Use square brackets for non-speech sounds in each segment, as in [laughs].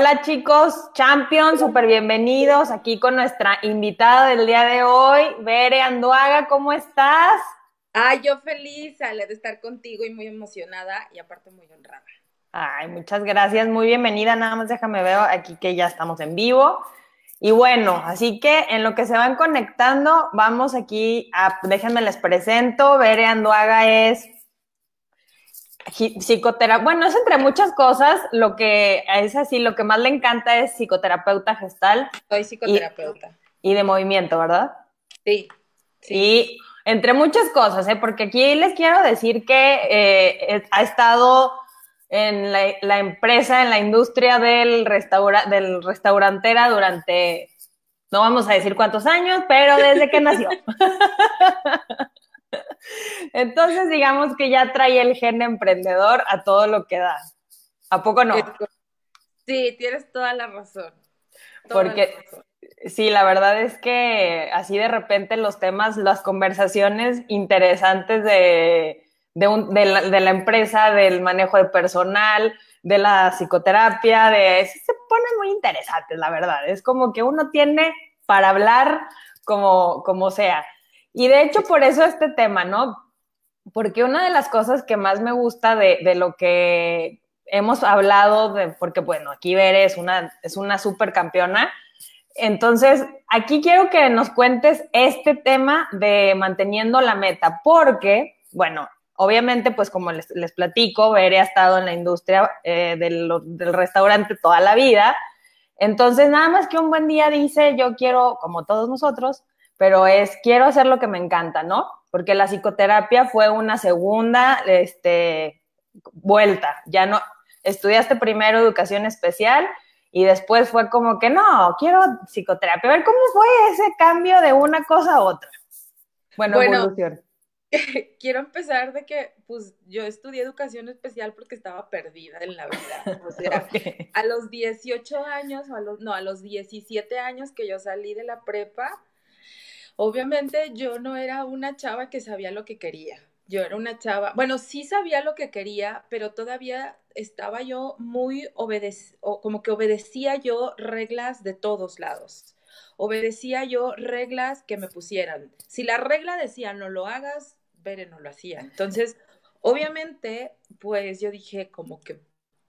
Hola chicos, Champions, súper bienvenidos aquí con nuestra invitada del día de hoy, Bere Anduaga, ¿cómo estás? Ay, yo feliz, Ale, de estar contigo y muy emocionada y aparte muy honrada. Ay, muchas gracias, muy bienvenida, nada más déjame ver aquí que ya estamos en vivo. Y bueno, así que en lo que se van conectando, vamos aquí a, déjenme les presento, Bere Anduaga es psicoterapeuta, bueno, es entre muchas cosas, lo que es así, lo que más le encanta es psicoterapeuta gestal. Soy psicoterapeuta. Y, de movimiento, ¿verdad? Sí. Sí. Y entre muchas cosas, ¿eh? porque aquí les quiero decir que eh, ha estado en la, empresa, en la industria del, restaura, del restaurantera durante, no vamos a decir cuántos años, pero desde que nació. [laughs] Entonces, digamos que ya trae el gen emprendedor a todo lo que da. ¿A poco no? Sí, tienes toda la razón. Porque sí, la verdad es que así de repente los temas, las conversaciones interesantes de, de, la, empresa, del manejo de personal, de la psicoterapia, de se ponen muy interesantes, la verdad. Es como que uno tiene para hablar como, como sea. Y de hecho, por eso este tema, ¿no? Porque una de las cosas que más me gusta de, de lo que hemos hablado, de, porque bueno, aquí Bere es una, es una super campeona. Entonces, aquí quiero que nos cuentes este tema de manteniendo la meta, porque, bueno, obviamente, pues como les, les platico, Bere ha estado en la industria eh, del, del restaurante toda la vida. Entonces, nada más que un buen día dice, yo quiero, como todos nosotros, pero es quiero hacer lo que me encanta, ¿no? Porque la psicoterapia fue una segunda este, vuelta. Ya no, estudiaste primero educación especial y después fue como que no, quiero psicoterapia. A ver, ¿cómo fue ese cambio de una cosa a otra? Bueno, evolución. [laughs] Quiero empezar de que, pues, yo estudié educación especial porque estaba perdida en la vida. O [laughs] sea, a los 18 años, o a los, no, a los 17 años que yo salí de la prepa, Obviamente yo no era una chava que sabía lo que quería. Yo era una chava, bueno, sí sabía lo que quería, pero todavía estaba yo muy obedec o como que obedecía yo reglas de todos lados. Obedecía yo reglas que me pusieran. Si la regla decía no lo hagas, Bere no lo hacía. Entonces, obviamente, pues yo dije como que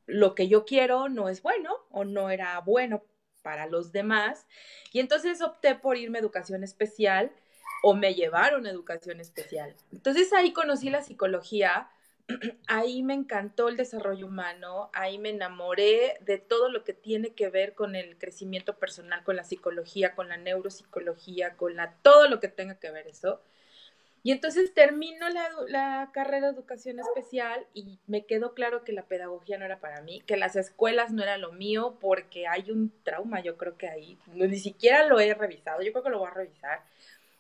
lo que yo quiero no es bueno o no era bueno para los demás. Y entonces opté por irme a educación especial o me llevaron a educación especial. Entonces ahí conocí la psicología, [clears throat] ahí me encantó el desarrollo humano, ahí me enamoré de todo lo que tiene que ver con el crecimiento personal, con la psicología, con la neuropsicología, con la, todo lo que tenga que ver eso. Y entonces termino la, carrera de educación especial y me quedó claro que la pedagogía no era para mí, que las escuelas no era lo mío porque hay un trauma, yo creo que ahí, ni siquiera lo he revisado, yo creo que lo voy a revisar.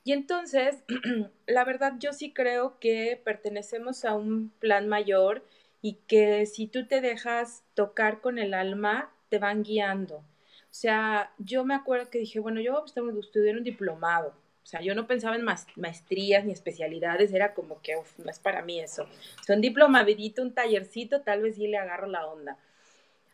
Y entonces, [clears throat] la verdad, yo sí creo que pertenecemos a un plan mayor y que si tú te dejas tocar con el alma, te van guiando. O sea, yo me acuerdo que dije, bueno, yo voy a estudiar un diplomado o sea, yo no pensaba en maestrías ni especialidades, era como que, uf, no es para mí eso. Son un diplomadito, un tallercito, tal vez sí le agarro la onda.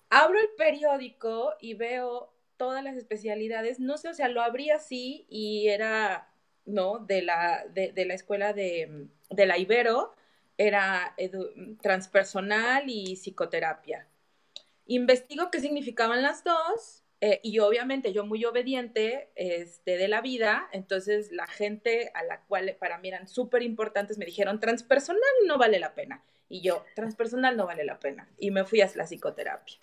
Abro el periódico y veo todas las especialidades, no sé, o sea, lo abrí así y era, ¿no? De la, de, de la escuela de, de, la Ibero, era transpersonal y psicoterapia. Investigo qué significaban las dos eh, y obviamente yo muy obediente este, de la vida, entonces la gente a la cual para mí eran súper importantes me dijeron, transpersonal no vale la pena. Y yo, transpersonal no vale la pena. Y me fui a la psicoterapia.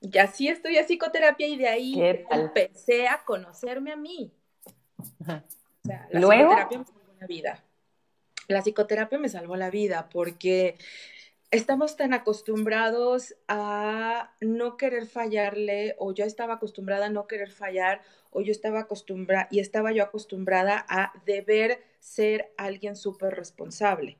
Y así estoy a psicoterapia y de ahí empecé a conocerme a mí. O sea, la psicoterapia me salvó la vida. La psicoterapia me salvó la vida porque estamos tan acostumbrados a no querer fallarle o yo estaba acostumbrada a no querer fallar o yo estaba acostumbrada y estaba yo acostumbrada a deber ser alguien súper responsable.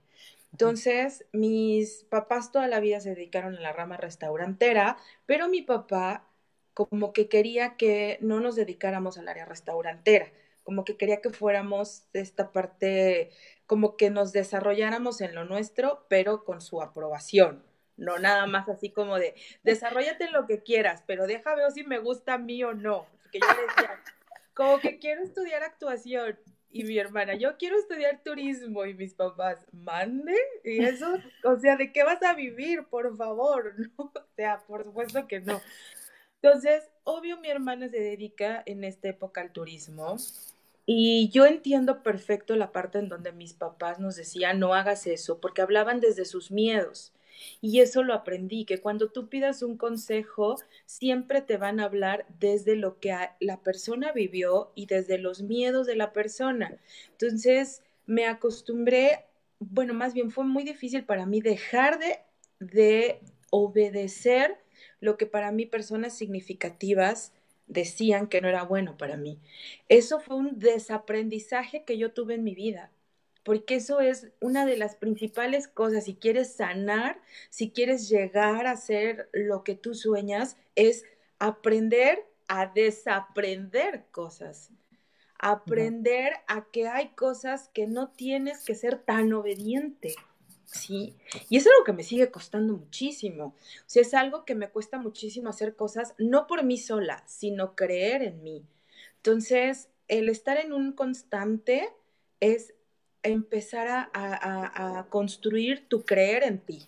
Entonces, mis papás toda la vida se dedicaron a la rama restaurantera, pero mi papá como que quería que no nos dedicáramos al área restaurantera, como que quería que fuéramos de esta parte como que nos desarrolláramos en lo nuestro, pero con su aprobación, no nada más así como de, desarrollate lo que quieras, pero deja ver si me gusta a mí o no. Porque yo le decía, [laughs] como que quiero estudiar actuación. Y mi hermana, yo quiero estudiar turismo. Y mis papás, mande. Y eso, o sea, ¿de qué vas a vivir? Por favor, [laughs] ¿no? O sea, por supuesto que no. Entonces, obvio, mi hermana se dedica en esta época al turismo. Y yo entiendo perfecto la parte en donde mis papás nos decían, no hagas eso, porque hablaban desde sus miedos. Y eso lo aprendí, que cuando tú pidas un consejo, siempre te van a hablar desde lo que la persona vivió y desde los miedos de la persona. Entonces, me acostumbré, bueno, más bien fue muy difícil para mí dejar de, de obedecer lo que para mí personas significativas decían que no era bueno para mí. Eso fue un desaprendizaje que yo tuve en mi vida porque eso es una de las principales cosas. Si quieres sanar, si quieres llegar a ser lo que tú sueñas, es aprender a desaprender cosas. Aprender a que hay cosas que no tienes que ser tan obediente. Sí, y es algo que me sigue costando muchísimo. O sea, es algo que me cuesta muchísimo hacer cosas, no por mí sola, sino creer en mí. Entonces, el estar en un constante es empezar a, construir tu creer en ti.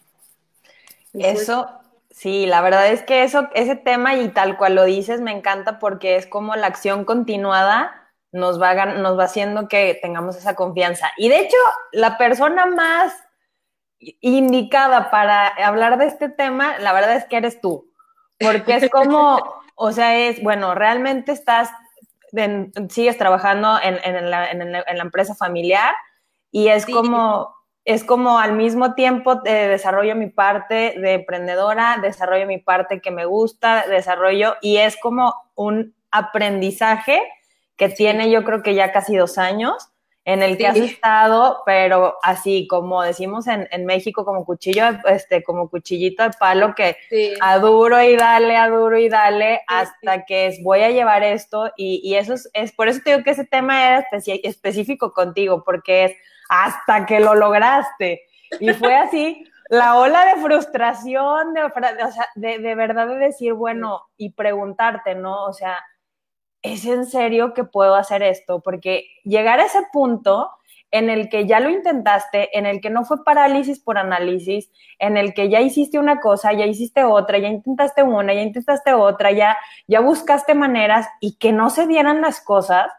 Eso, sí, la verdad es que eso, ese tema y tal cual lo dices, me encanta porque es como la acción continuada nos va, nos va haciendo que tengamos esa confianza. Y de hecho, la persona más indicada para hablar de este tema, la verdad es que eres tú, porque es como, [laughs] o sea, es, bueno, realmente estás, sigues trabajando en, en, la, en, la, empresa familiar, y es como, es como al mismo tiempo eh, desarrollo mi parte de emprendedora, desarrollo mi parte que me gusta, desarrollo, y es como un aprendizaje que tiene yo creo que ya casi dos años, en el que has estado, pero así como decimos en, en, México, como cuchillo, este, como cuchillito de palo, que a duro y dale, a duro y dale, hasta que es, voy a llevar esto, y, y eso es, es, por eso te digo que ese tema era específico contigo, porque es hasta que lo lograste. Y fue [laughs] así, la ola de frustración, de, o sea, de, de, verdad de decir, bueno, y preguntarte, ¿no? O sea, ¿es en serio que puedo hacer esto? Porque llegar a ese punto en el que ya lo intentaste, en el que no fue parálisis por análisis, en el que ya hiciste una cosa, ya hiciste otra, ya intentaste una, ya intentaste otra, ya, ya buscaste maneras y que no se dieran las cosas,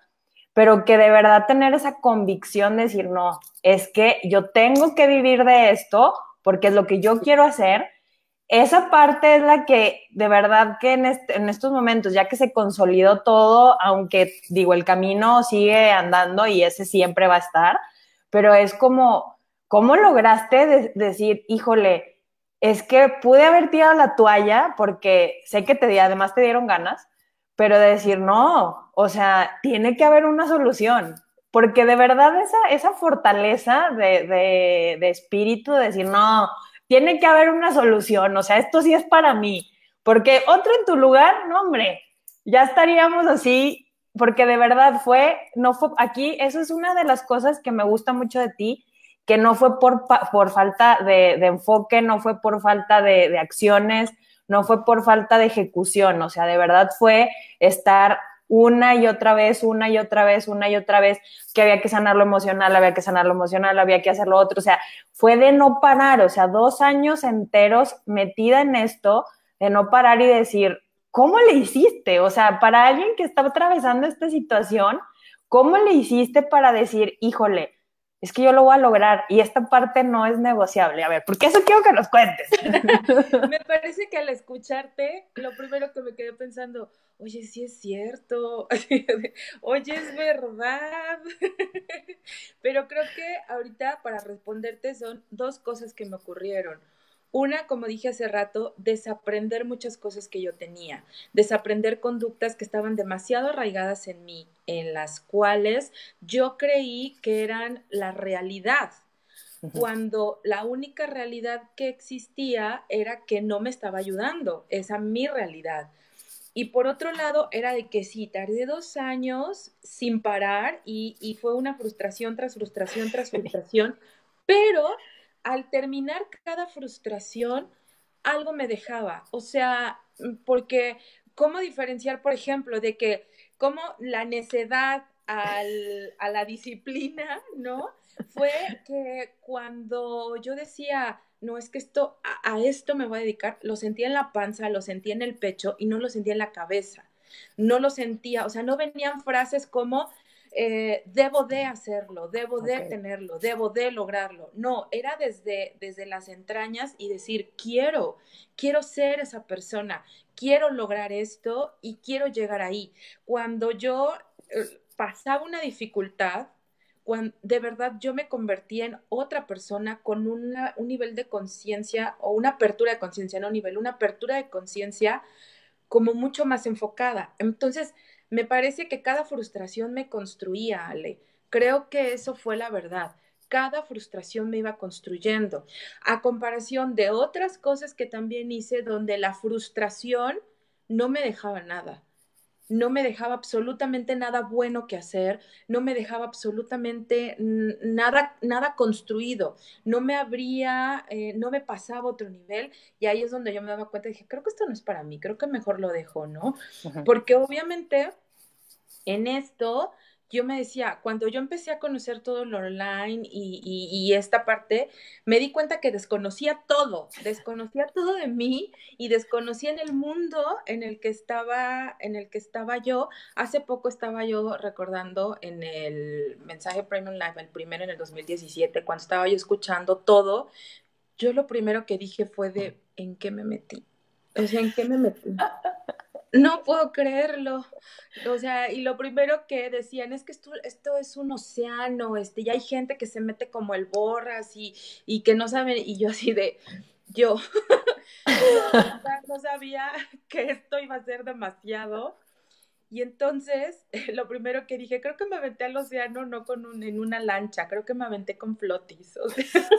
pero que de verdad tener esa convicción de decir, no, es que yo tengo que vivir de esto porque es lo que yo quiero hacer. Esa parte es la que de verdad que en, en estos momentos, ya que se consolidó todo, aunque digo, el camino sigue andando y ese siempre va a estar, pero es como, ¿cómo lograste decir, híjole, es que pude haber tirado la toalla porque sé que te además te dieron ganas, pero de decir, no, o sea, tiene que haber una solución, porque de verdad esa, esa fortaleza de, de, espíritu, de decir, no, tiene que haber una solución, o sea, esto sí es para mí, porque otro en tu lugar, no, hombre, ya estaríamos así, porque de verdad fue, no fue, aquí, eso es una de las cosas que me gusta mucho de ti, que no fue por, por falta de, enfoque, no fue por falta de, de acciones, no fue por falta de ejecución, o sea, de verdad fue estar una y otra vez, una y otra vez, una y otra vez, que había que sanar lo emocional, había que sanar lo emocional, había que hacer lo otro, o sea, fue de no parar, o sea, dos años enteros metida en esto, de no parar y decir, ¿cómo le hiciste? O sea, para alguien que está atravesando esta situación, ¿cómo le hiciste para decir, híjole, es que yo lo voy a lograr y esta parte no es negociable. A ver, porque eso quiero que nos cuentes. [laughs] me parece que al escucharte, lo primero que me quedé pensando, oye, sí es cierto, [laughs] oye, es verdad. [laughs] Pero creo que ahorita para responderte son dos cosas que me ocurrieron. Una, como dije hace rato, desaprender muchas cosas que yo tenía, desaprender conductas que estaban demasiado arraigadas en mí, en las cuales yo creí que eran la realidad, cuando la única realidad que existía era que no me estaba ayudando, esa mi realidad. Y por otro lado, era de que sí, tardé dos años sin parar y, y fue una frustración tras frustración tras [laughs] frustración, pero al terminar cada frustración, algo me dejaba. O sea, porque, ¿cómo diferenciar, por ejemplo, de que, cómo la necedad al, a la disciplina, ¿no? Fue que cuando yo decía, no, es que esto, a, esto me voy a dedicar, lo sentía en la panza, lo sentía en el pecho y no lo sentía en la cabeza. No lo sentía, o sea, no venían frases como, eh, debo de hacerlo, debo de tenerlo, debo de lograrlo. No, era desde, desde las entrañas y decir, quiero, quiero ser esa persona, quiero lograr esto y quiero llegar ahí. Cuando yo eh, pasaba una dificultad, cuando de verdad yo me convertí en otra persona con un nivel de conciencia o una apertura de conciencia, no nivel, una apertura de conciencia como mucho más enfocada. Entonces, me parece que cada frustración me construía, Ale. Creo que eso fue la verdad. Cada frustración me iba construyendo. A comparación de otras cosas que también hice donde la frustración no me dejaba nada no me dejaba absolutamente nada bueno que hacer, no me dejaba absolutamente nada, nada construido, no me abría, eh, no me pasaba otro nivel y ahí es donde yo me daba cuenta y dije, creo que esto no es para mí, creo que mejor lo dejo, ¿no? Porque obviamente en esto yo me decía, cuando yo empecé a conocer todo lo online y, esta parte, me di cuenta que desconocía todo, desconocía todo de mí y desconocía en el mundo en el que estaba, en el que estaba yo. Hace poco estaba yo recordando en el mensaje Premium Live, el primero en el 2017, cuando estaba yo escuchando todo, yo lo primero que dije fue de, ¿en qué me metí? O sea, ¿en qué me metí? [laughs] no puedo creerlo. O sea, y lo primero que decían es que esto, esto es un océano, este, y hay gente que se mete como el borras y, y que no saben, y yo así de, yo [laughs] no sabía que esto iba a ser demasiado. Y entonces, [laughs] lo primero que dije, creo que me aventé al océano no con un, en una lancha, creo que me aventé con flotis. O sea,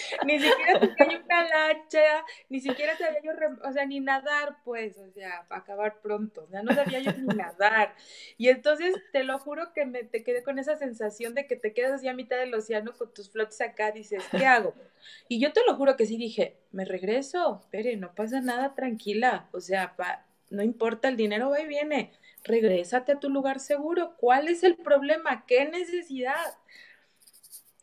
[laughs] ni siquiera tenía una lancha, ni siquiera sabía yo, o sea, ni nadar, pues, o sea, para acabar pronto, sea, no sabía yo ni nadar. Y entonces, te lo juro que me te quedé con esa sensación de que te quedas así a mitad del océano con tus flotes acá, dices, ¿qué hago? Y yo te lo juro que sí dije, me regreso, espere, no pasa nada, tranquila, o sea, no importa, el dinero va y viene, regrésate a tu lugar seguro, ¿cuál es el problema? ¿Qué necesidad?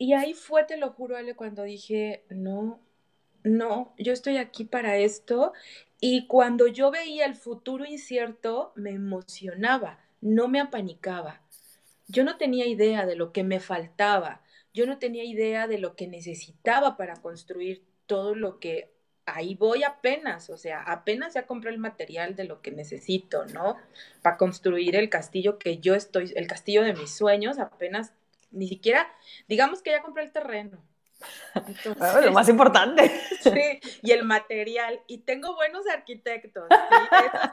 Y ahí fue, te lo juro, Ale, cuando dije, no, no, yo estoy aquí para esto. Y cuando yo veía el futuro incierto, me emocionaba, no me apanicaba. Yo no tenía idea de lo que me faltaba, yo no tenía idea de lo que necesitaba para construir todo lo que ahí voy apenas, o sea, apenas ya compré el material de lo que necesito, ¿no? Para construir el castillo que yo estoy, el castillo de mis sueños, apenas ni siquiera, digamos que ya compré el terreno. [laughs] lo más importante. Sí, y el material. Y tengo buenos arquitectos.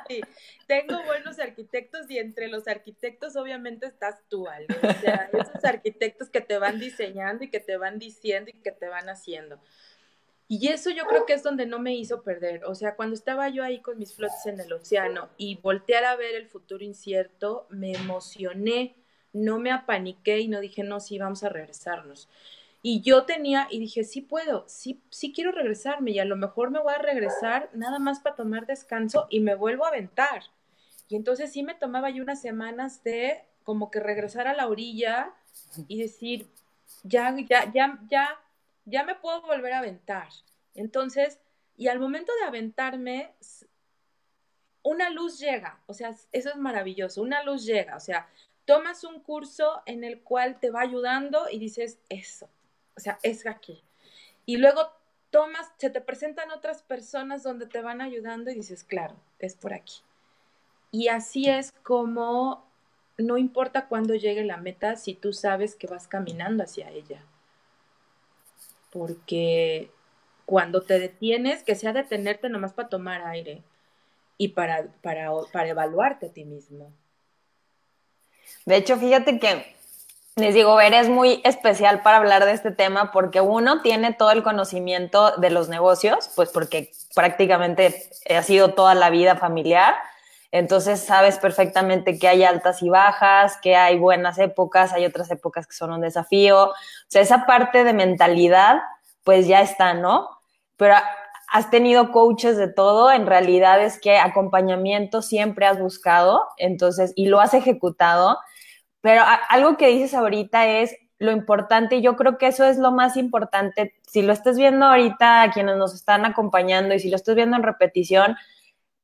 ¿sí? Tengo buenos arquitectos y entre los arquitectos obviamente estás tú, Ale. O sea, esos arquitectos que te van diseñando y que te van diciendo y que te van haciendo. Y eso yo creo que es donde no me hizo perder. O sea, cuando estaba yo ahí con mis flotes en el océano y voltear a ver el futuro incierto, me emocioné no me apaniqué y no dije, no, sí, vamos a regresarnos. Y yo tenía, y dije, sí puedo, sí, sí quiero regresarme y a lo mejor me voy a regresar nada más para tomar descanso y me vuelvo a aventar. Y entonces sí me tomaba yo unas semanas de como que regresar a la orilla y decir, ya, ya, ya, ya, ya me puedo volver a aventar. Entonces, y al momento de aventarme, una luz llega, o sea, eso es maravilloso, una luz llega, o sea, tomas un curso en el cual te va ayudando y dices, eso, o sea, es aquí. Y luego tomas, se te presentan otras personas donde te van ayudando y dices, claro, es por aquí. Y así es como no importa cuándo llegue la meta si tú sabes que vas caminando hacia ella. Porque cuando te detienes, que sea detenerte nomás para tomar aire y para, para, para evaluarte a ti mismo. De hecho, fíjate que les digo, eres muy especial para hablar de este tema porque uno tiene todo el conocimiento de los negocios, pues porque prácticamente ha sido toda la vida familiar. Entonces sabes perfectamente que hay altas y bajas, que hay buenas épocas, hay otras épocas que son un desafío. O sea, esa parte de mentalidad, pues ya está, ¿no? Pero has tenido coaches de todo, en realidad es que acompañamiento siempre has buscado, entonces, y lo has ejecutado. Pero algo que dices ahorita es lo importante, y yo creo que eso es lo más importante. Si lo estás viendo ahorita, a quienes nos están acompañando, y si lo estás viendo en repetición,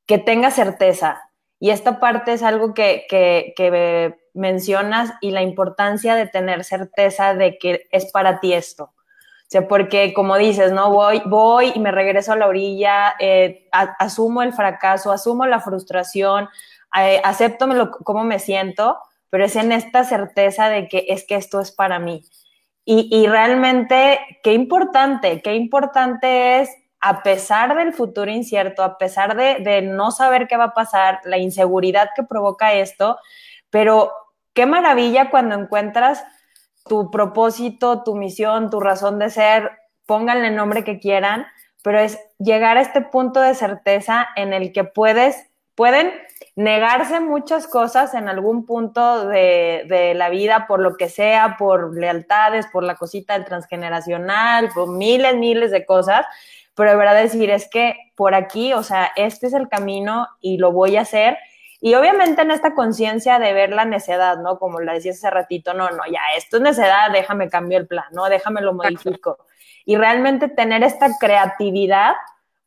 que tenga certeza. Y esta parte es algo que, que, mencionas y la importancia de tener certeza de que es para ti esto. O sea, porque como dices, ¿no? Voy, voy y me regreso a la orilla, eh, asumo el fracaso, asumo la frustración, eh, acepto cómo me siento, pero es en esta certeza de que es que esto es para mí. Y, y realmente, qué importante, qué importante es, a pesar del futuro incierto, a pesar de, de no saber qué va a pasar, la inseguridad que provoca esto, pero qué maravilla cuando encuentras tu propósito, tu misión, tu razón de ser, pónganle el nombre que quieran, pero es llegar a este punto de certeza en el que puedes, pueden negarse muchas cosas en algún punto de, de, la vida, por lo que sea, por lealtades, por la cosita del transgeneracional, por miles, miles de cosas, pero de verdad decir es que por aquí, o sea, este es el camino y lo voy a hacer. Y obviamente en esta conciencia de ver la necedad, ¿no? Como la decía hace ratito, no, no, ya, esto es necedad, déjame cambio el plan, ¿no? Déjame lo modifico. Y realmente tener esta creatividad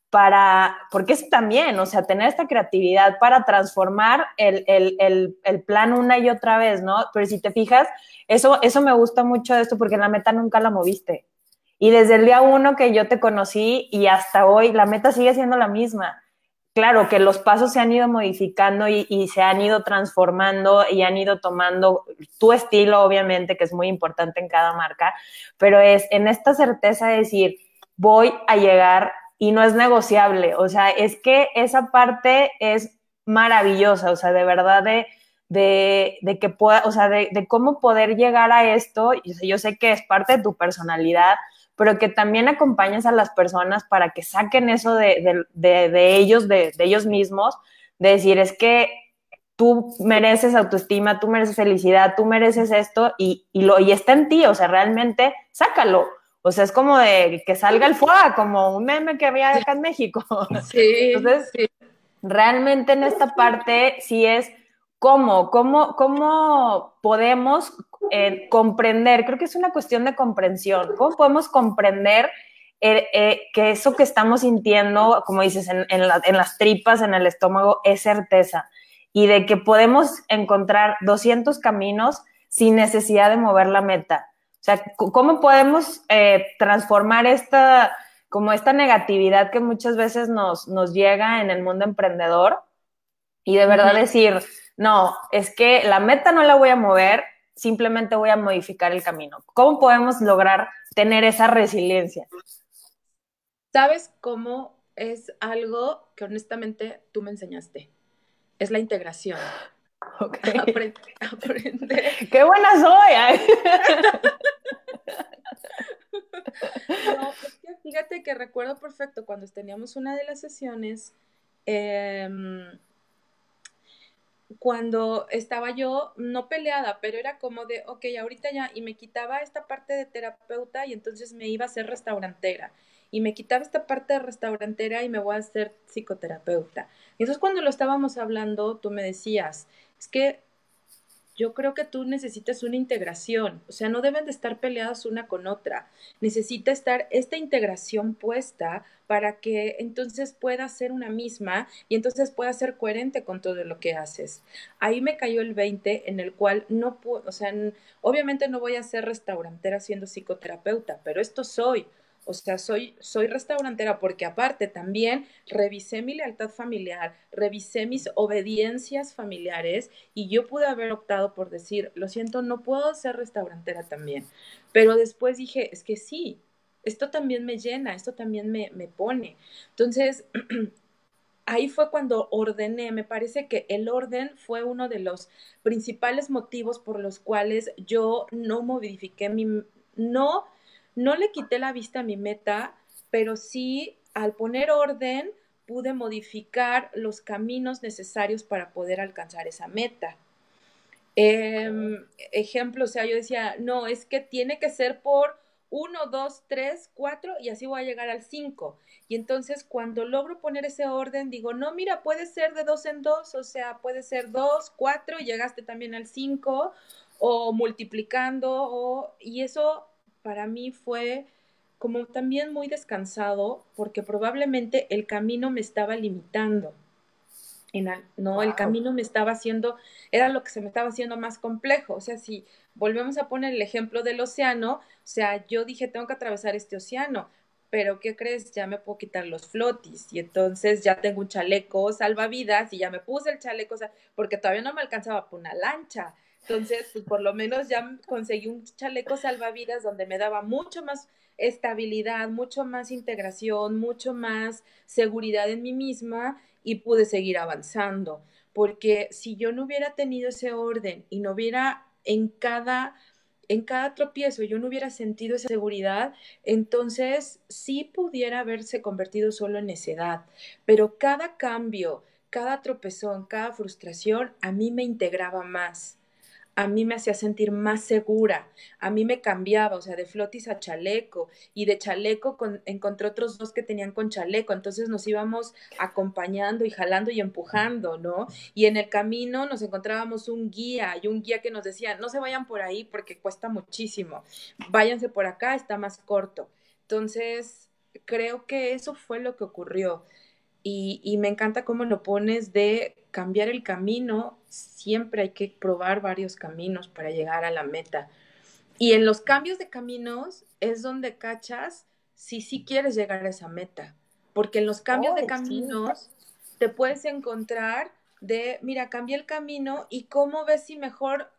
para, porque es también, o sea, tener esta creatividad para transformar el, el, el, el, plan una y otra vez, ¿no? Pero si te fijas, eso, eso me gusta mucho de esto porque la meta nunca la moviste. Y desde el día uno que yo te conocí y hasta hoy, la meta sigue siendo la misma. Claro que los pasos se han ido modificando y, y se han ido transformando y han ido tomando tu estilo, obviamente, que es muy importante en cada marca, pero es en esta certeza de decir, voy a llegar y no es negociable. O sea, es que esa parte es maravillosa, o sea, de verdad de, de, de que pueda, o sea, de, de, cómo poder llegar a esto. Yo sé que es parte de tu personalidad, pero que también acompañes a las personas para que saquen eso de, de ellos, de, ellos mismos, de decir, es que tú mereces autoestima, tú mereces felicidad, tú mereces esto y, y, lo, y está en ti, o sea, realmente sácalo. O sea, es como de que salga el fuego, como un meme que había acá en México. [laughs] Sí. Entonces, realmente en esta parte sí es cómo, cómo, cómo podemos eh, comprender, creo que es una cuestión de comprensión, cómo podemos comprender eh, eh, que eso que estamos sintiendo, como dices, en, en, la, en las tripas, en el estómago, es certeza y de que podemos encontrar 200 caminos sin necesidad de mover la meta. O sea, ¿cómo podemos eh, transformar esta, como esta negatividad que muchas veces nos, nos llega en el mundo emprendedor y de verdad decir, no, es que la meta no la voy a mover, simplemente voy a modificar el camino. ¿Cómo podemos lograr tener esa resiliencia? ¿Sabes cómo es algo que honestamente tú me enseñaste? Es la integración. [laughs] Okay. Aprende, [laughs] ¡Qué buena soy! [laughs] no, es que fíjate que recuerdo perfecto cuando teníamos una de las sesiones, eh, cuando estaba yo, no peleada, pero era como de, ok, ahorita ya, y me quitaba esta parte de terapeuta y entonces me iba a ser restaurantera. Y me quitaba esta parte de restaurantera y me voy a hacer psicoterapeuta. Y entonces cuando lo estábamos hablando, tú me decías, es que yo creo que tú necesitas una integración, o sea, no deben de estar peleadas una con otra. Necesita estar esta integración puesta para que entonces pueda ser una misma y entonces pueda ser coherente con todo lo que haces. Ahí me cayó el 20 en el cual no puedo, o sea, obviamente no voy a ser restaurantera siendo psicoterapeuta, pero esto soy. O sea, soy, soy restaurantera porque aparte también revisé mi lealtad familiar, revisé mis obediencias familiares y yo pude haber optado por decir, lo siento, no puedo ser restaurantera también. Pero después dije, es que sí, esto también me llena, esto también me, me pone. Entonces, [clears throat] ahí fue cuando ordené, me parece que el orden fue uno de los principales motivos por los cuales yo no modifiqué mi, no no le quité la vista a mi meta, pero sí al poner orden pude modificar los caminos necesarios para poder alcanzar esa meta. Eh, ejemplo, o sea, yo decía, no, es que tiene que ser por uno, dos, tres, cuatro, y así voy a llegar al cinco. Y entonces cuando logro poner ese orden, digo, no, mira, puede ser de dos en dos, o sea, puede ser dos, cuatro, y llegaste también al cinco, o multiplicando, o, y eso para mí fue como también muy descansado, porque probablemente el camino me estaba limitando. En no, el camino me estaba haciendo, era lo que se me estaba haciendo más complejo. O sea, si volvemos a poner el ejemplo del océano, o sea, yo dije, tengo que atravesar este océano, pero ¿qué crees? Ya me puedo quitar los flotis y entonces ya tengo un chaleco salvavidas y ya me puse el chaleco, o sea, porque todavía no me alcanzaba por una lancha. Entonces, pues por lo menos ya conseguí un chaleco salvavidas donde me daba mucho más estabilidad, mucho más integración, mucho más seguridad en mí misma y pude seguir avanzando. Porque si yo no hubiera tenido ese orden y no hubiera en cada en cada tropiezo yo no hubiera sentido esa seguridad, entonces sí pudiera haberse convertido solo en necedad. Pero cada cambio, cada tropezón, cada frustración a mí me integraba más a mí me hacía sentir más segura, a mí me cambiaba, o sea, de flotis a chaleco, y de chaleco encontré otros dos que tenían con chaleco, entonces nos íbamos acompañando y jalando y empujando, ¿no? Y en el camino nos encontrábamos un guía y un guía que nos decía, no se vayan por ahí porque cuesta muchísimo, váyanse por acá, está más corto. Entonces, creo que eso fue lo que ocurrió. Y, y me encanta cómo lo pones de cambiar el camino, siempre hay que probar varios caminos para llegar a la meta. Y en los cambios de caminos es donde cachas si sí quieres llegar a esa meta. Porque en los cambios de caminos te puedes encontrar de, mira, cambié el camino y cómo ves si mejor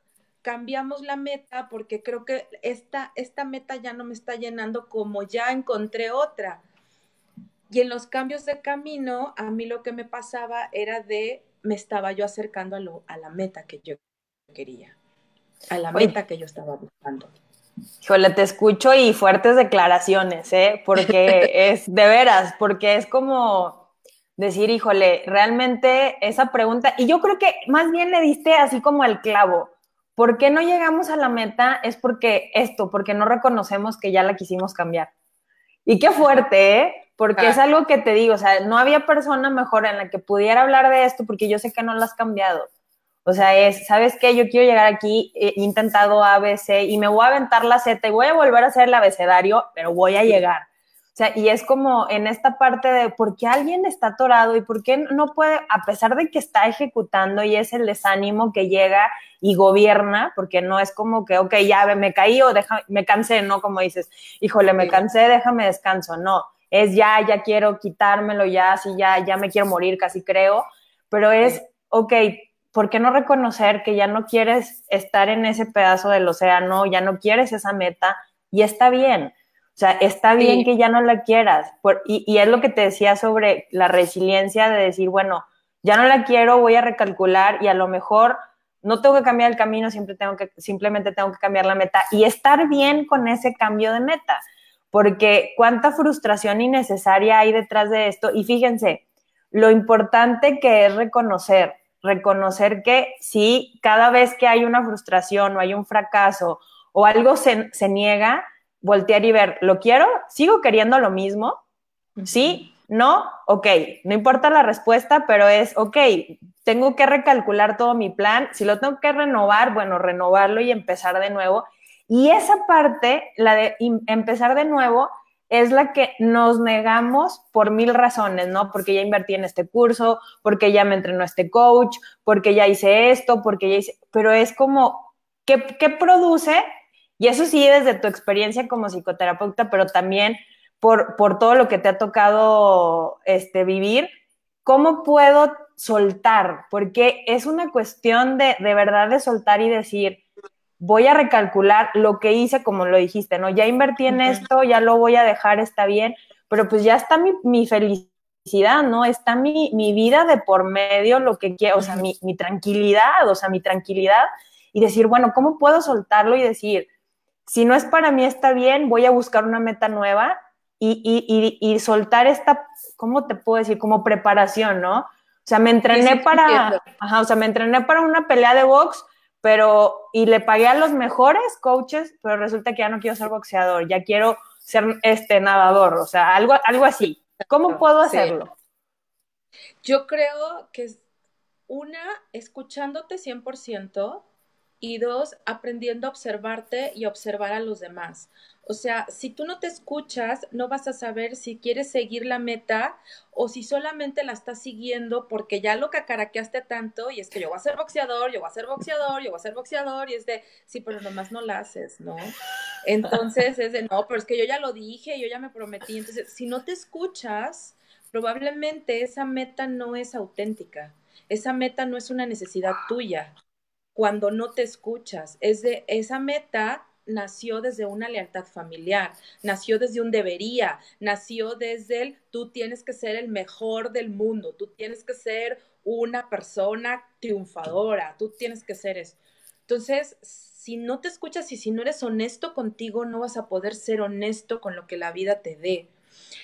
cambiamos la meta porque creo que esta, esta meta ya no me está llenando como ya encontré otra. Y en los cambios de camino, a mí lo que me pasaba era de me estaba yo acercando a, lo, a la meta que yo quería, a la meta que yo estaba buscando. Híjole, te escucho y fuertes declaraciones, ¿eh? Porque [laughs] es de veras, porque es como decir, híjole, realmente esa pregunta, y yo creo que más bien le diste así como el clavo. ¿Por qué no llegamos a la meta? Es porque esto, porque no reconocemos que ya la quisimos cambiar. Y qué fuerte, ¿eh? Porque es algo que te digo, o sea, no había persona mejor en la que pudiera hablar de esto porque yo sé que no lo has cambiado. O sea, es, ¿sabes qué? Yo quiero llegar aquí, he intentado ABC y me voy a aventar la Z y voy a volver a hacer el abecedario, pero voy a llegar. O sea, y es como en esta parte de por qué alguien está atorado y por qué no puede, a pesar de que está ejecutando y es el desánimo que llega y gobierna, porque no es como que, ok, ya me caí o deja, me cansé, ¿no? Como dices, híjole, me cansé, déjame descanso. No, es ya, ya quiero quitármelo, ya, sí, ya, ya me quiero morir, casi creo, pero es, ok, ¿por qué no reconocer que ya no quieres estar en ese pedazo del océano, ya no quieres esa meta y está bien? O sea, está bien que ya no la quieras. y, y, es lo que te decía sobre la resiliencia de decir, bueno, ya no la quiero, voy a recalcular y a lo mejor no tengo que cambiar el camino, siempre tengo que, simplemente tengo que cambiar la meta y estar bien con ese cambio de meta porque cuánta frustración innecesaria hay detrás de esto. Y fíjense, lo importante que es reconocer, reconocer que sí, cada vez que hay una frustración o hay un fracaso o algo se, niega, voltear y ver, ¿lo quiero? ¿Sigo queriendo lo mismo? ¿Sí? ¿No? Ok, no importa la respuesta, pero es, ok, tengo que recalcular todo mi plan. Si lo tengo que renovar, bueno, renovarlo y empezar de nuevo. Y esa parte, la de empezar de nuevo, es la que nos negamos por mil razones, ¿no? Porque ya invertí en este curso, porque ya me entrenó este coach, porque ya hice esto, porque ya hice, pero es como, ¿qué, qué produce? Y eso sí, desde tu experiencia como psicoterapeuta, pero también por, por todo lo que te ha tocado este, vivir, ¿cómo puedo soltar? Porque es una cuestión de, de verdad de soltar y decir, voy a recalcular lo que hice, como lo dijiste, ¿no? Ya invertí en esto, ya lo voy a dejar, está bien, pero pues ya está mi, felicidad, ¿no? Está mi, vida de por medio, lo que quiero, o sea, mi, tranquilidad, o sea, mi tranquilidad, y decir, bueno, ¿cómo puedo soltarlo y decir, si no es para mí, está bien, voy a buscar una meta nueva y, y, y, soltar esta, ¿cómo te puedo decir? Como preparación, ¿no? O sea, me entrené para, ajá, o sea, me entrené para una pelea de box, pero y le pagué a los mejores coaches, pero resulta que ya no quiero ser boxeador, ya quiero ser este nadador, o sea, algo, algo así. ¿Cómo puedo hacerlo? Yo creo que una, escuchándote 100% y dos, aprendiendo a observarte y observar a los demás. O sea, si tú no te escuchas, no vas a saber si quieres seguir la meta o si solamente la estás siguiendo porque ya lo cacaraqueaste tanto y es que yo voy a ser boxeador, yo voy a ser boxeador, yo voy a ser boxeador y es de, sí, pero nomás no la haces, ¿no? Entonces es de, no, pero es que yo ya lo dije, yo ya me prometí. Entonces, si no te escuchas, probablemente esa meta no es auténtica. Esa meta no es una necesidad tuya cuando no te escuchas. Es de esa meta nació desde una lealtad familiar, nació desde un debería, nació desde el tú tienes que ser el mejor del mundo, tú tienes que ser una persona triunfadora, tú tienes que ser eso. Entonces, si no te escuchas y si no eres honesto contigo, no vas a poder ser honesto con lo que la vida te dé.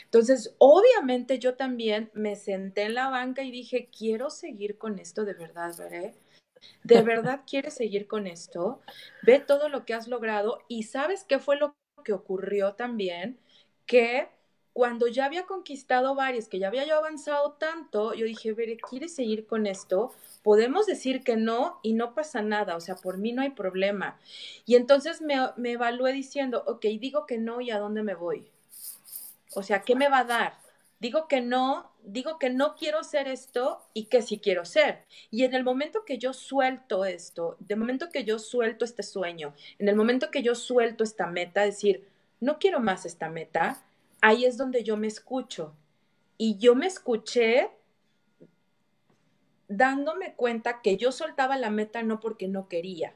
Entonces, obviamente yo también me senté en la banca y dije, quiero seguir con esto de verdad, ¿verdad? ¿De verdad quieres seguir con esto? Ve todo lo que has logrado y sabes qué fue lo que ocurrió también, que cuando ya había conquistado varios, que ya había yo avanzado tanto, yo dije, Bere, ¿quieres seguir con esto? Podemos decir que no y no pasa nada, o sea, por mí no hay problema. Y entonces me, me evalué diciendo, ok, digo que no y a dónde me voy. O sea, ¿qué me va a dar? Digo que no, digo que no quiero ser esto y que sí quiero ser. Y en el momento que yo suelto esto, de momento que yo suelto este sueño, en el momento que yo suelto esta meta, decir, no quiero más esta meta, ahí es donde yo me escucho. Y yo me escuché dándome cuenta que yo soltaba la meta no porque no quería.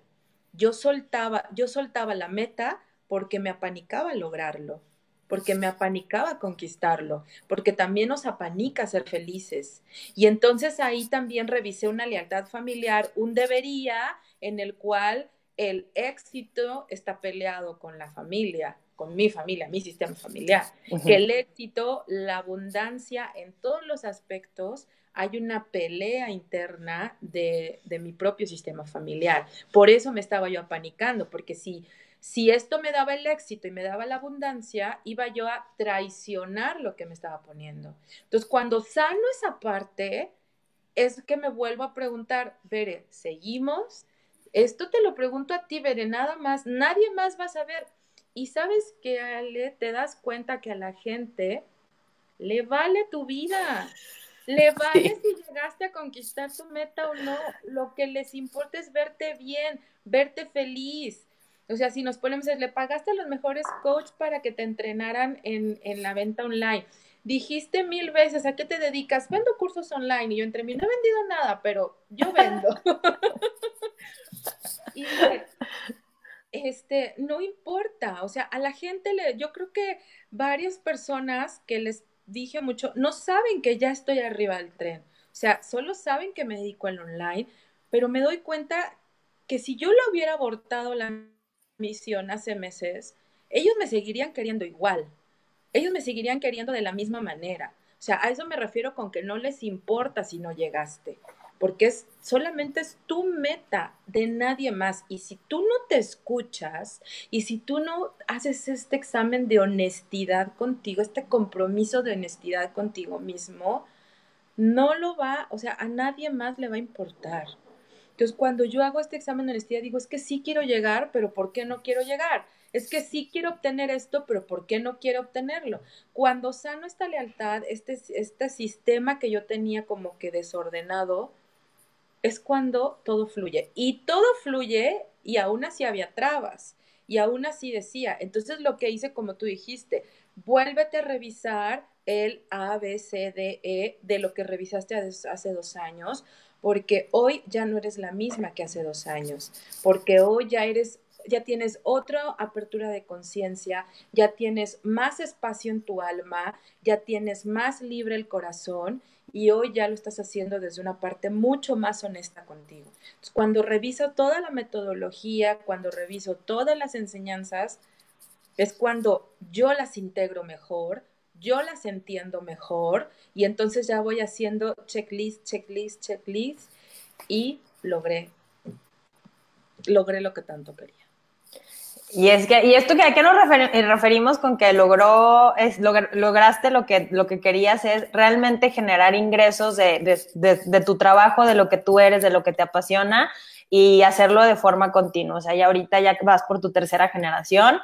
Yo soltaba, yo soltaba la meta porque me apanicaba lograrlo porque me apanicaba conquistarlo, porque también nos apanica ser felices. Y entonces ahí también revisé una lealtad familiar, un debería en el cual el éxito está peleado con la familia, con mi familia, mi sistema familiar. Que el éxito, la abundancia en todos los aspectos, hay una pelea interna de, de mi propio sistema familiar. Por eso me estaba yo apanicando, porque si si esto me daba el éxito y me daba la abundancia, iba yo a traicionar lo que me estaba poniendo. Entonces, cuando sano esa parte, es que me vuelvo a preguntar, Bere, ¿seguimos? Esto te lo pregunto a ti, Bere, nada más, nadie más va a saber. Y sabes que, Ale, te das cuenta que a la gente le vale tu vida. Le [laughs] vale si llegaste a conquistar tu meta o no. Lo que les importa es verte bien, verte feliz. O sea, si nos ponemos, le pagaste a los mejores coach para que te entrenaran en, en la venta online. Dijiste mil veces, ¿a qué te dedicas? Vendo cursos online. Y yo entre mí, no he vendido nada, pero yo vendo. [laughs] y este, no importa. O sea, a la gente le, yo creo que varias personas que les dije mucho, no saben que ya estoy arriba del tren. O sea, solo saben que me dedico al online, pero me doy cuenta que si yo lo hubiera abortado la misión hace meses, ellos me seguirían queriendo igual. Ellos me seguirían queriendo de la misma manera. O sea, a eso me refiero con que no les importa si no llegaste, porque es solamente es tu meta de nadie más. Y si tú no te escuchas y si tú no haces este examen de honestidad contigo, este compromiso de honestidad contigo mismo, no lo va, o sea, a nadie más le va a importar. Entonces, cuando yo hago este examen de honestidad, digo, es que sí quiero llegar, pero ¿por qué no quiero llegar? Es que sí quiero obtener esto, pero ¿por qué no quiero obtenerlo? Cuando sano esta lealtad, este, este sistema que yo tenía como que desordenado, es cuando todo fluye. Y todo fluye y aún así había trabas. Y aún así decía, entonces lo que hice, como tú dijiste, vuélvete a revisar el A, B, C, D, E de lo que revisaste hace dos años, porque hoy ya no eres la misma que hace dos años, porque hoy ya eres ya tienes otra apertura de conciencia, ya tienes más espacio en tu alma, ya tienes más libre el corazón y hoy ya lo estás haciendo desde una parte mucho más honesta contigo. cuando reviso toda la metodología, cuando reviso todas las enseñanzas, es cuando yo las integro mejor, yo las entiendo mejor y entonces ya voy haciendo checklist, checklist, checklist y logré logré lo que tanto quería. Y es que, y esto que a qué nos eh, referimos con que logró, es, lograste lo que, lo que querías es realmente generar ingresos de, de, de, tu trabajo, de lo que tú eres, de lo que te apasiona y hacerlo de forma continua. O sea, ya ahorita ya vas por tu tercera generación.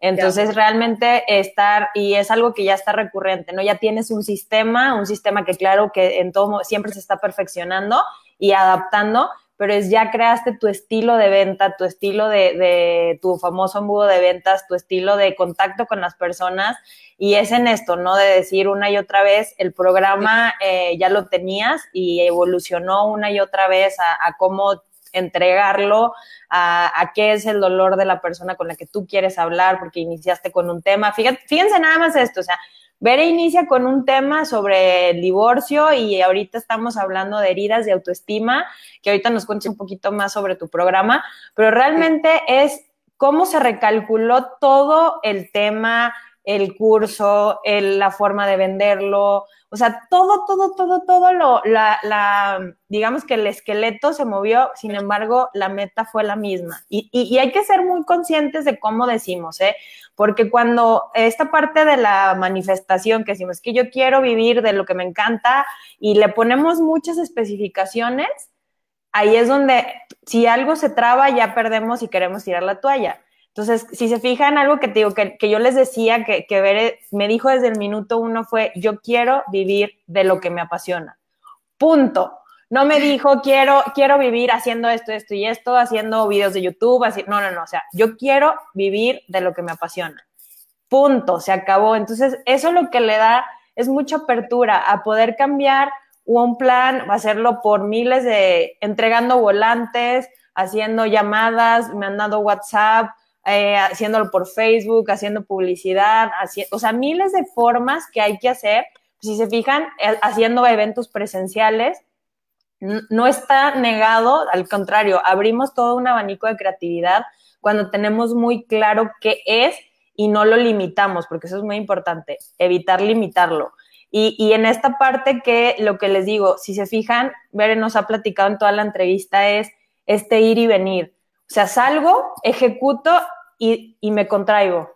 Entonces, realmente estar, y es algo que ya está recurrente, ¿no? Ya tienes un sistema, un sistema que claro que en todo siempre se está perfeccionando y adaptando, pero es ya creaste tu estilo de venta, tu estilo de, de, tu famoso embudo de ventas, tu estilo de contacto con las personas y es en esto, ¿no? De decir una y otra vez, el programa eh, ya lo tenías y evolucionó una y otra vez a, cómo entregarlo, a, qué es el dolor de la persona con la que tú quieres hablar, porque iniciaste con un tema. Fíjense nada más esto, o sea, Vera inicia con un tema sobre el divorcio y ahorita estamos hablando de heridas de autoestima, que ahorita nos cuentes un poquito más sobre tu programa, pero realmente es cómo se recalculó todo el tema, el curso, la forma de venderlo, o sea, todo, todo, todo, todo lo, la, digamos que el esqueleto se movió, sin embargo, la meta fue la misma. Y, y, hay que ser muy conscientes de cómo decimos, ¿eh? Porque cuando esta parte de la manifestación que decimos que yo quiero vivir de lo que me encanta y le ponemos muchas especificaciones, ahí es donde si algo se traba ya perdemos y queremos tirar la toalla. Entonces, si se fijan, algo que te digo, que, yo les decía, que, que me dijo desde el minuto uno fue, yo quiero vivir de lo que me apasiona. Punto. No me dijo, quiero, quiero vivir haciendo esto, esto y esto, haciendo videos de YouTube. No, no, no. O sea, yo quiero vivir de lo que me apasiona. Punto. Se acabó. Entonces, eso lo que le da es mucha apertura a poder cambiar un plan, hacerlo por miles de, entregando volantes, haciendo llamadas, me han dado WhatsApp, eh, haciéndolo por Facebook, haciendo publicidad, o sea, miles de formas que hay que hacer. Si se fijan, eh, haciendo eventos presenciales, no está negado, al contrario, abrimos todo un abanico de creatividad cuando tenemos muy claro qué es y no lo limitamos, porque eso es muy importante, evitar limitarlo. Y, en esta parte que lo que les digo, si se fijan, Beren nos ha platicado en toda la entrevista es este ir y venir. O sea, salgo, ejecuto y, y me contraigo.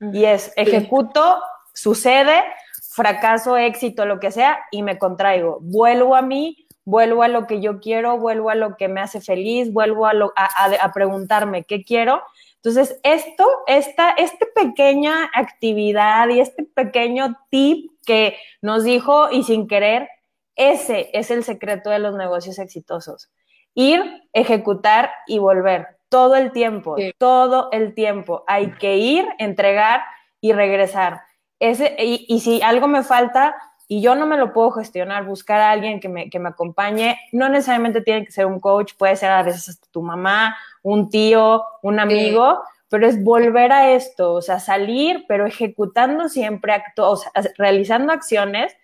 Y es, ejecuto, sucede, fracaso, éxito, lo que sea, y me contraigo. Vuelvo a mí, vuelvo a lo que yo quiero, vuelvo a lo que me hace feliz, vuelvo a, lo, a, a, preguntarme qué quiero. Entonces, esto, esta, esta pequeña actividad y este pequeño tip que nos dijo y sin querer, ese es el secreto de los negocios exitosos. Ir, ejecutar y volver todo el tiempo, todo el tiempo. Hay que ir, entregar y regresar. Ese, y, y, si algo me falta y yo no me lo puedo gestionar, buscar a alguien que me, que me acompañe, no necesariamente tiene que ser un coach, puede ser a veces hasta tu mamá, un tío, un amigo. Pero es volver a esto, o sea, salir, pero ejecutando siempre actos, o sea, realizando acciones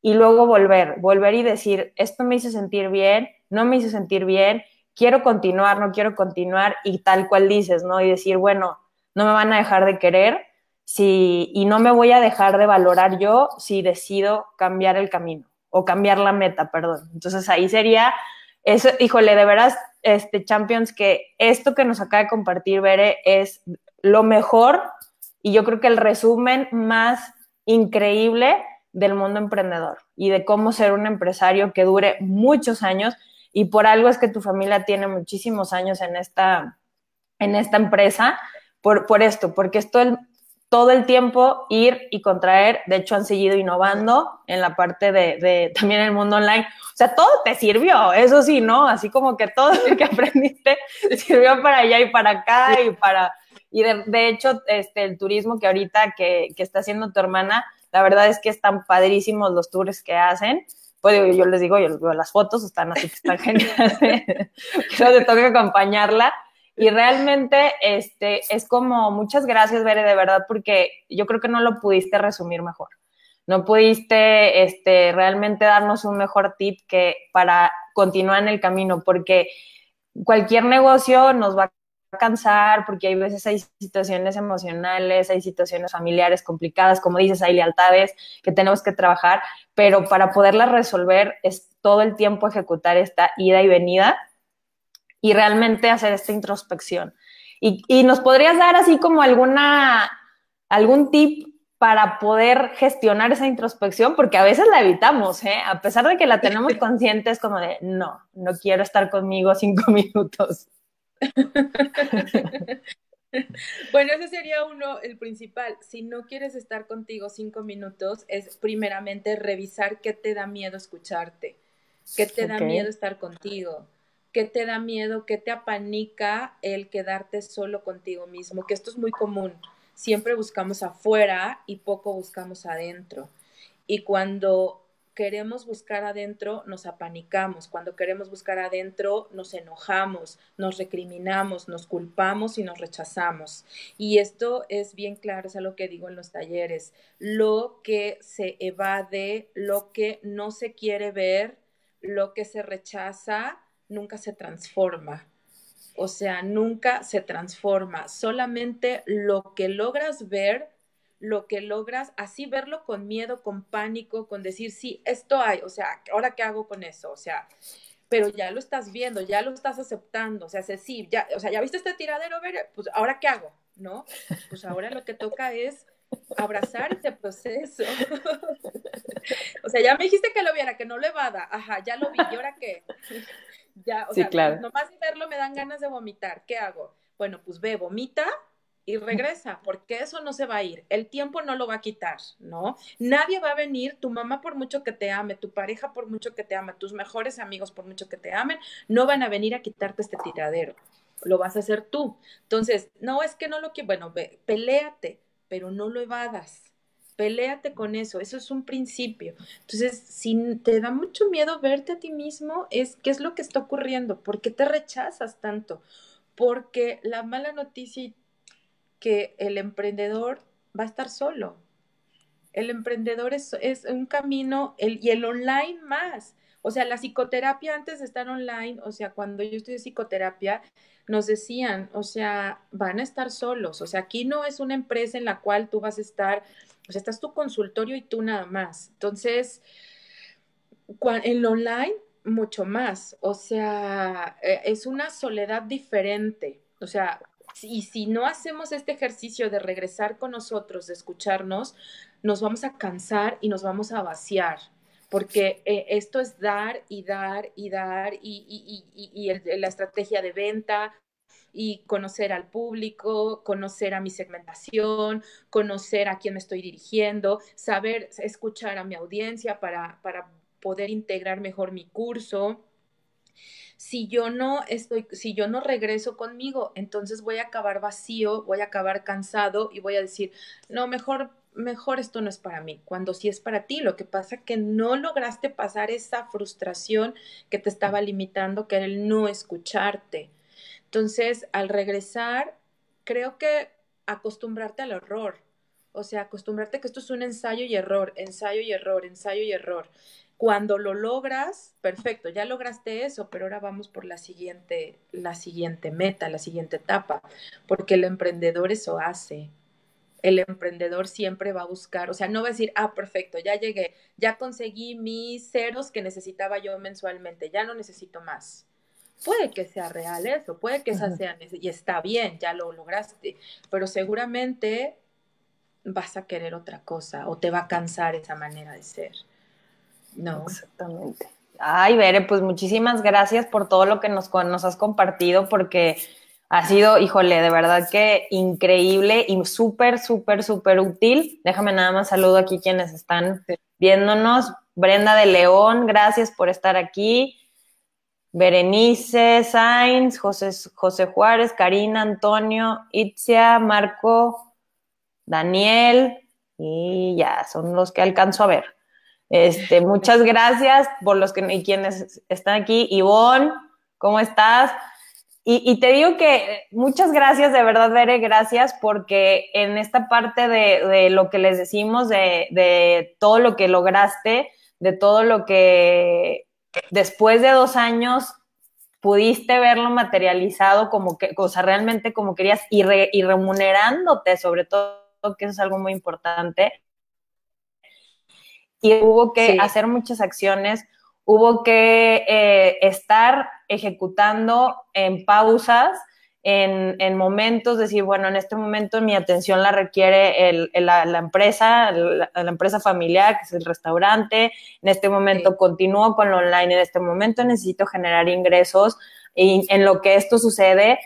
y luego volver, volver y decir, esto me hizo sentir bien, no me hizo sentir bien, quiero continuar, no quiero continuar y tal cual dices, ¿no? Y decir, bueno, no me van a dejar de querer si, y no me voy a dejar de valorar yo si decido cambiar el camino o cambiar la meta, perdón. Entonces ahí sería, eso, híjole, de veras, este, Champions, que esto que nos acaba de compartir Bere es lo mejor y yo creo que el resumen más increíble del mundo emprendedor y de cómo ser un empresario que dure muchos años y por algo es que tu familia tiene muchísimos años en esta, en esta empresa, por, por esto, porque esto el, todo el tiempo ir y contraer, de hecho han seguido innovando en la parte de, de [laughs] también el mundo online, o sea, todo te sirvió, eso sí, ¿no? Así como que todo lo que [laughs] aprendiste sirvió para allá y para acá y para, y de, de hecho, este, el turismo que ahorita que, que está haciendo tu hermana, la verdad es que están padrísimos los tours que hacen, pues yo les digo, yo les veo las fotos, están así que están [laughs] geniales, que tengo que acompañarla. Y realmente este, es como, muchas gracias, Bere, de verdad, porque yo creo que no lo pudiste resumir mejor. No pudiste este, realmente darnos un mejor tip que para continuar en el camino, porque cualquier negocio nos va cansar porque hay veces hay situaciones emocionales, hay situaciones familiares complicadas, como dices, hay lealtades que tenemos que trabajar, pero para poderlas resolver es todo el tiempo ejecutar esta ida y venida y realmente hacer esta introspección. Y, y nos podrías dar así como alguna, algún tip para poder gestionar esa introspección, porque a veces la evitamos, ¿eh? A pesar de que la tenemos [laughs] consciente, es como de, no, no quiero estar conmigo cinco [laughs] minutos. [laughs] bueno, ese sería uno, el principal. Si no quieres estar contigo cinco minutos, es primeramente revisar qué te da miedo escucharte, qué te da miedo estar contigo, qué te da miedo, qué te apanica el quedarte solo contigo mismo, que esto es muy común siempre buscamos afuera y poco buscamos adentro. Y cuando queremos buscar adentro, nos apanicamos. Cuando queremos buscar adentro, nos enojamos, nos recriminamos, nos culpamos y nos rechazamos. Y esto es bien claro, es algo que digo en los talleres. Lo que se evade, lo que no se quiere ver, lo que se rechaza, nunca se transforma. O sea, nunca se transforma. Solamente lo que logras ver, lo que logras, así verlo con miedo, con pánico, con decir, sí, esto hay, o sea, ¿ahora qué hago con eso? O sea, pero ya lo estás viendo, ya lo estás aceptando, o sea, sí, ya, o sea, ya viste este tiradero, ver, pues ahora qué hago, ¿no? Pues ahora lo que toca es abrazar ese proceso. [laughs] o sea, ya me dijiste que lo viera, que no lo evada, ajá, ya lo vi, ¿y ahora qué? [laughs] Ya, o sea, nomás de verlo me dan ganas de vomitar. ¿Qué hago? Bueno, pues ve, vomita y regresa, porque eso no se va a ir. El tiempo no lo va a quitar, ¿no? Nadie va a venir, tu mamá por mucho que te ame, tu pareja por mucho que te ame, tus mejores amigos por mucho que te amen, no van a venir a quitarte este tiradero. Lo vas a hacer tú. Entonces, no es que no lo quiero, bueno, ve, peléate, pero no lo evadas peléate con eso, eso es un principio. Entonces, si te da mucho miedo verte a ti mismo, es qué es lo que está ocurriendo, por qué te rechazas tanto, porque la mala noticia que el emprendedor va a estar solo. El emprendedor es, es un camino el, y el online más. O sea, la psicoterapia antes de estar online, o sea, cuando yo estudié psicoterapia, nos decían, o sea, van a estar solos. O sea, aquí no es una empresa en la cual tú vas a estar pues estás tu consultorio y tú nada más. Entonces, en online, mucho más. O sea, eh, es una soledad diferente. O sea, y si no hacemos este ejercicio de regresar con nosotros, de escucharnos, nos vamos a cansar y nos vamos a vaciar porque eh, esto es dar y dar y dar y, la estrategia de venta, y conocer al público, conocer a mi segmentación, conocer a quién me estoy dirigiendo, saber escuchar a mi audiencia para, para poder integrar mejor mi curso. Si yo no estoy, si yo no regreso conmigo, entonces voy a acabar vacío, voy a acabar cansado y voy a decir, no, mejor mejor esto no es para mí, cuando sí es para ti. Lo que pasa que no lograste pasar esa frustración que te estaba limitando, que era el no escucharte. Entonces, al regresar, creo que acostumbrarte al error, o sea, acostumbrarte que esto es un ensayo y error, ensayo y error, ensayo y error. Cuando lo logras, perfecto, ya lograste eso, pero ahora vamos por la siguiente, la siguiente meta, la siguiente etapa, porque el emprendedor eso hace. El emprendedor siempre va a buscar, o sea, no va a decir, ah, perfecto, ya llegué, ya conseguí mis ceros que necesitaba yo mensualmente, ya no necesito más puede que sea real eso, puede que esa sea, y está bien, ya lo lograste, pero seguramente vas a querer otra cosa o te va a cansar esa manera de ser. No. Exactamente. Ay, Bere, pues muchísimas gracias por todo lo que nos, nos has compartido, porque ha sido, híjole, de verdad que increíble y súper, súper, súper útil. Déjame nada más saludo aquí quienes están viéndonos. Brenda de León, gracias por estar aquí. Berenice, Sainz, José, José Juárez, Karina, Antonio, Itzia, Marco, Daniel, y ya son los que alcanzo a ver. Este, muchas gracias por los que y quienes están aquí. Ivonne, ¿cómo estás? Y, te digo que muchas gracias, de verdad, Bere, gracias, porque en esta parte de, de lo que les decimos, de, de todo lo que lograste, de todo lo que después de dos años pudiste verlo materializado como que, o sea, realmente como querías y, remunerándote sobre todo, que eso es algo muy importante. Y hubo que hacer muchas acciones, hubo que eh, estar ejecutando en pausas, en, en, momentos, decir, bueno, en este momento mi atención la requiere el, la, empresa, la, empresa familiar, que es el restaurante, en este momento continúo con lo online, en este momento necesito generar ingresos, y en lo que esto sucede,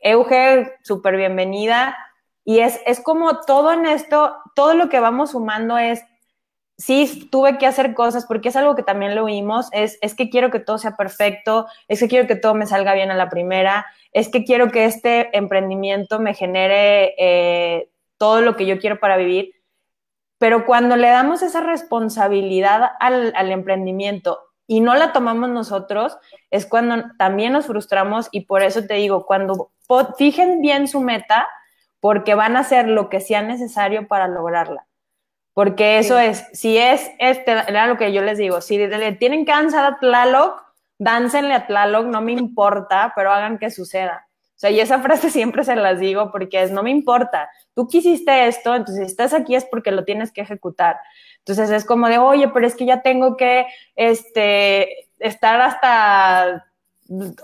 Euge, súper bienvenida, y es, es como todo en esto, todo lo que vamos sumando es sí tuve que hacer cosas porque es algo que también lo oímos, es, es que quiero que todo sea perfecto, es que quiero que todo me salga bien a la primera, es que quiero que este emprendimiento me genere eh, todo lo que yo quiero para vivir. Pero cuando le damos esa responsabilidad al, al emprendimiento y no la tomamos nosotros, es cuando también nos frustramos y por eso te digo, cuando fijen bien su meta, porque van a hacer lo que sea necesario para lograrla. Porque eso es, si es, este, era lo que yo les digo, si le tienen que danzar a Tlaloc, dáncenle a Tlaloc, no me importa, pero hagan que suceda. O sea, y esa frase [laughs] siempre se las digo porque es, no me importa, tú quisiste esto, entonces si estás aquí es porque lo tienes que ejecutar. Entonces es como de, oye, pero es que ya tengo que, este, estar hasta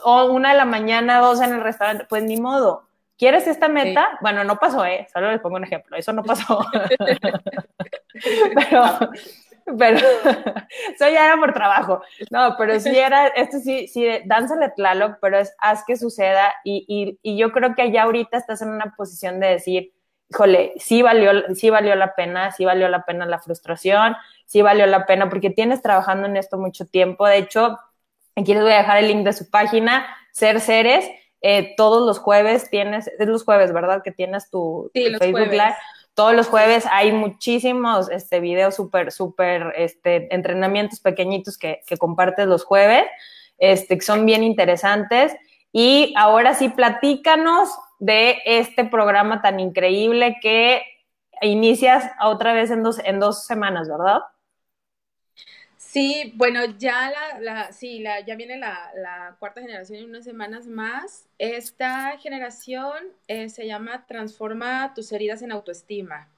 una de la mañana, dos en el restaurante, pues ni modo. ¿Quieres esta meta? Bueno, no pasó, ¿eh? Solo les pongo un ejemplo, eso no pasó. [laughs] pero, pero, eso ya era por trabajo. No, pero sí era, esto sí, sí, dánzale Tlaloc, pero es haz que suceda y, y, y, yo creo que ya ahorita estás en una posición de decir, híjole, sí valió, sí valió la pena, sí valió la pena la frustración, sí valió la pena porque tienes trabajando en esto mucho tiempo. De hecho, aquí les voy a dejar el link de su página, Ser Seres eh, todos los jueves tienes, es los jueves, ¿verdad? Que tienes tu, Facebook Live. Todos los jueves hay muchísimos este, videos súper, súper, este, entrenamientos pequeñitos que, que compartes los jueves, este, que son bien interesantes. Y ahora sí, platícanos de este programa tan increíble que inicias otra vez en dos, en dos semanas, ¿verdad? Sí, bueno, ya la, la sí, la, ya viene la, la, cuarta generación en unas semanas más. Esta generación eh, se llama Transforma tus heridas en autoestima.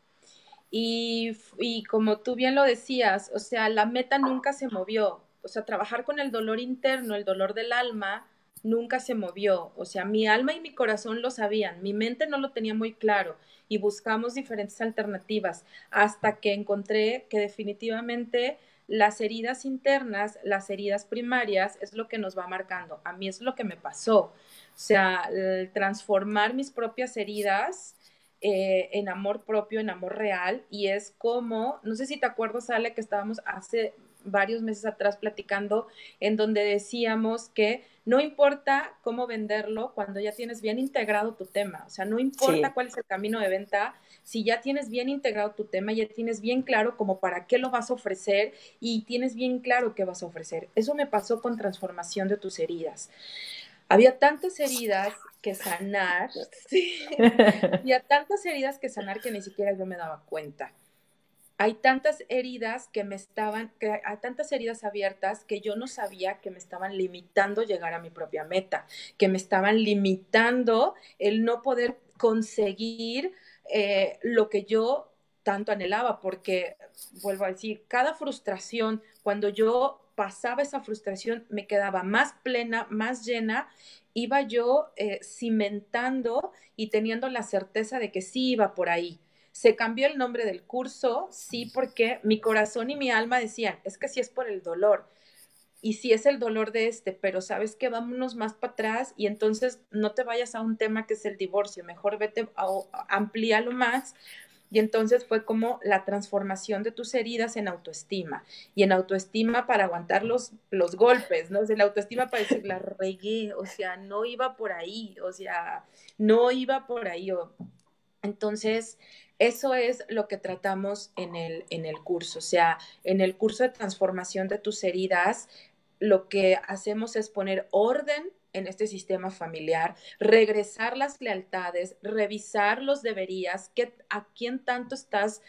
Y, y como tú bien lo decías, o sea, la meta nunca se movió. O sea, trabajar con el dolor interno, el dolor del alma, nunca se movió. O sea, mi alma y mi corazón lo sabían, mi mente no lo tenía muy claro y buscamos diferentes alternativas hasta que encontré que definitivamente las heridas internas, las heridas primarias, es lo que nos va marcando. A mí es lo que me pasó. O sea, transformar mis propias heridas eh, en amor propio, en amor real, y es como, no sé si te acuerdas, Ale, que estábamos hace varios meses atrás platicando, en donde decíamos que no importa cómo venderlo cuando ya tienes bien integrado tu tema, o sea, no importa cuál es el camino de venta, si ya tienes bien integrado tu tema, ya tienes bien claro como para qué lo vas a ofrecer y tienes bien claro qué vas a ofrecer. Eso me pasó con transformación de tus heridas. Había tantas heridas que sanar, [laughs] sí, había tantas heridas que sanar que ni siquiera yo me daba cuenta hay tantas heridas que me estaban, que hay tantas heridas abiertas que yo no sabía que me estaban limitando llegar a mi propia meta, que me estaban limitando el no poder conseguir eh, lo que yo tanto anhelaba, porque, vuelvo a decir, cada frustración, cuando yo pasaba esa frustración, me quedaba más plena, más llena, iba yo eh, cimentando y teniendo la certeza de que sí iba por ahí se cambió el nombre del curso, sí, porque mi corazón y mi alma decían, es que sí es por el dolor. Y sí es el dolor de este, pero sabes que vámonos más para atrás y entonces no te vayas a un tema que es el divorcio, mejor vete a, amplíalo más y entonces fue como la transformación de tus heridas en autoestima. Y en autoestima para aguantar los, los golpes, ¿no? O en autoestima para decir, la regué, o sea, no iba por ahí, o sea, no iba por ahí. Entonces, eso es lo que tratamos en el, en el curso. O sea, en el curso de transformación de tus heridas, lo que hacemos es poner orden en este sistema familiar, regresar las lealtades, revisar los deberías, que, a quién tanto estás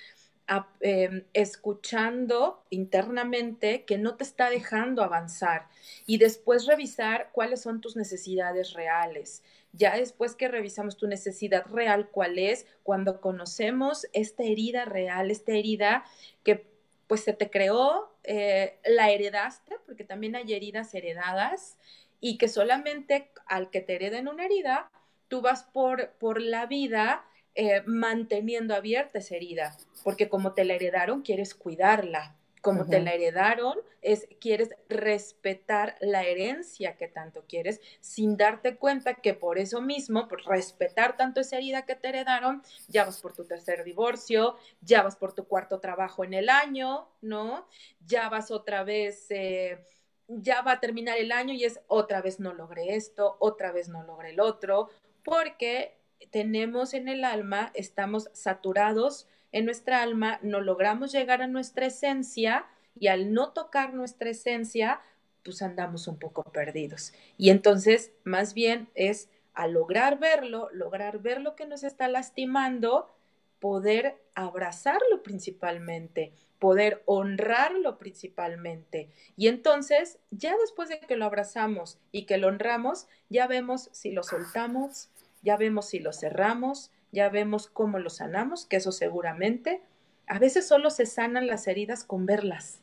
em, escuchando internamente que no te está dejando avanzar y después revisar cuáles son tus necesidades reales. Ya después que revisamos tu necesidad real, cuál es, cuando conocemos esta herida real, esta herida que pues se te creó, eh, la heredaste, porque también hay heridas heredadas, y que solamente al que te hereden una herida, tú vas por, por la vida eh, manteniendo abierta esa herida, porque como te la heredaron, quieres cuidarla. Como te la heredaron, es quieres respetar la herencia que tanto quieres, sin darte cuenta que por eso mismo, por respetar tanto esa herida que te heredaron, ya vas por tu tercer divorcio, ya vas por tu cuarto trabajo en el año, ¿no? Ya vas otra vez, eh, ya va a terminar el año y es otra vez no logré esto, otra vez no logré el otro, porque tenemos en el alma, estamos saturados en nuestra alma, no logramos llegar a nuestra esencia y al no tocar nuestra esencia, pues andamos un poco perdidos. Y entonces, más bien es a lograr verlo, lograr ver lo que nos está lastimando, poder abrazarlo principalmente, poder honrarlo principalmente. Y entonces, ya después de que lo abrazamos y que lo honramos, ya vemos si lo soltamos, ya vemos si lo cerramos, ya vemos cómo lo sanamos, que eso seguramente. A veces solo se sanan las heridas con verlas,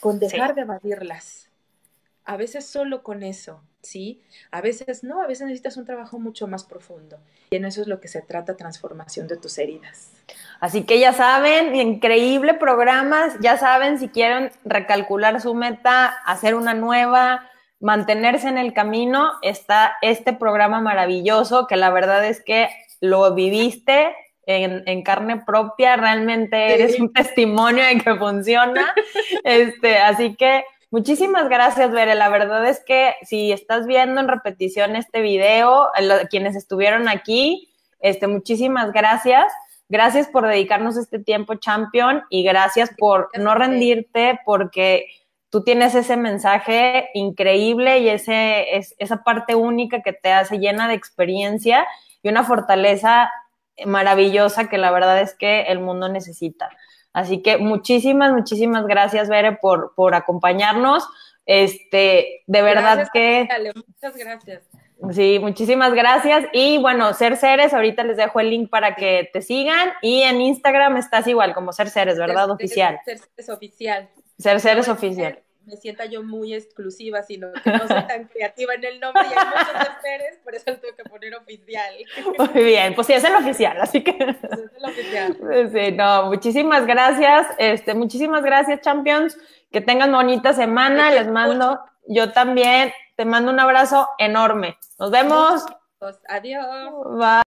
con dejar de evadirlas. A veces solo con eso, ¿sí? A veces no, a veces necesitas un trabajo mucho más profundo. Y en eso es lo que se trata, transformación de tus heridas. Así que ya saben, increíble programa, ya saben si quieren recalcular su meta, hacer una nueva, mantenerse en el camino, está este programa maravilloso que la verdad es que lo viviste en, carne propia, realmente eres un testimonio de que funciona. [laughs] este, así que muchísimas gracias, Bere. La verdad es que si estás viendo en repetición este video, quienes estuvieron aquí, este, muchísimas gracias. Gracias por dedicarnos este tiempo, champion, y gracias por no rendirte, porque tú tienes ese mensaje increíble y ese, es, esa parte única que te hace llena de experiencia y una fortaleza maravillosa que la verdad es que el mundo necesita. Así que muchísimas, muchísimas gracias, Bere, por, por acompañarnos. Este, de verdad que. muchas gracias. Sí, muchísimas gracias. Y bueno, Ser Seres, ahorita les dejo el link para que te sigan. Y en Instagram estás igual, como Ser Seres, ¿verdad? oficial. Ser Seres oficial. Ser Seres oficial me sienta yo muy exclusiva, sino que no soy tan creativa en el nombre y hay muchos Ceres, por eso tengo que poner oficial. Muy bien, pues sí, es el oficial, así que... Pues es el oficial. Sí, no, muchísimas gracias, este, muchísimas gracias, Champions, que tengan bonita semana, les mando, yo también, te mando un abrazo enorme. Nos vemos. Adiós. Bye.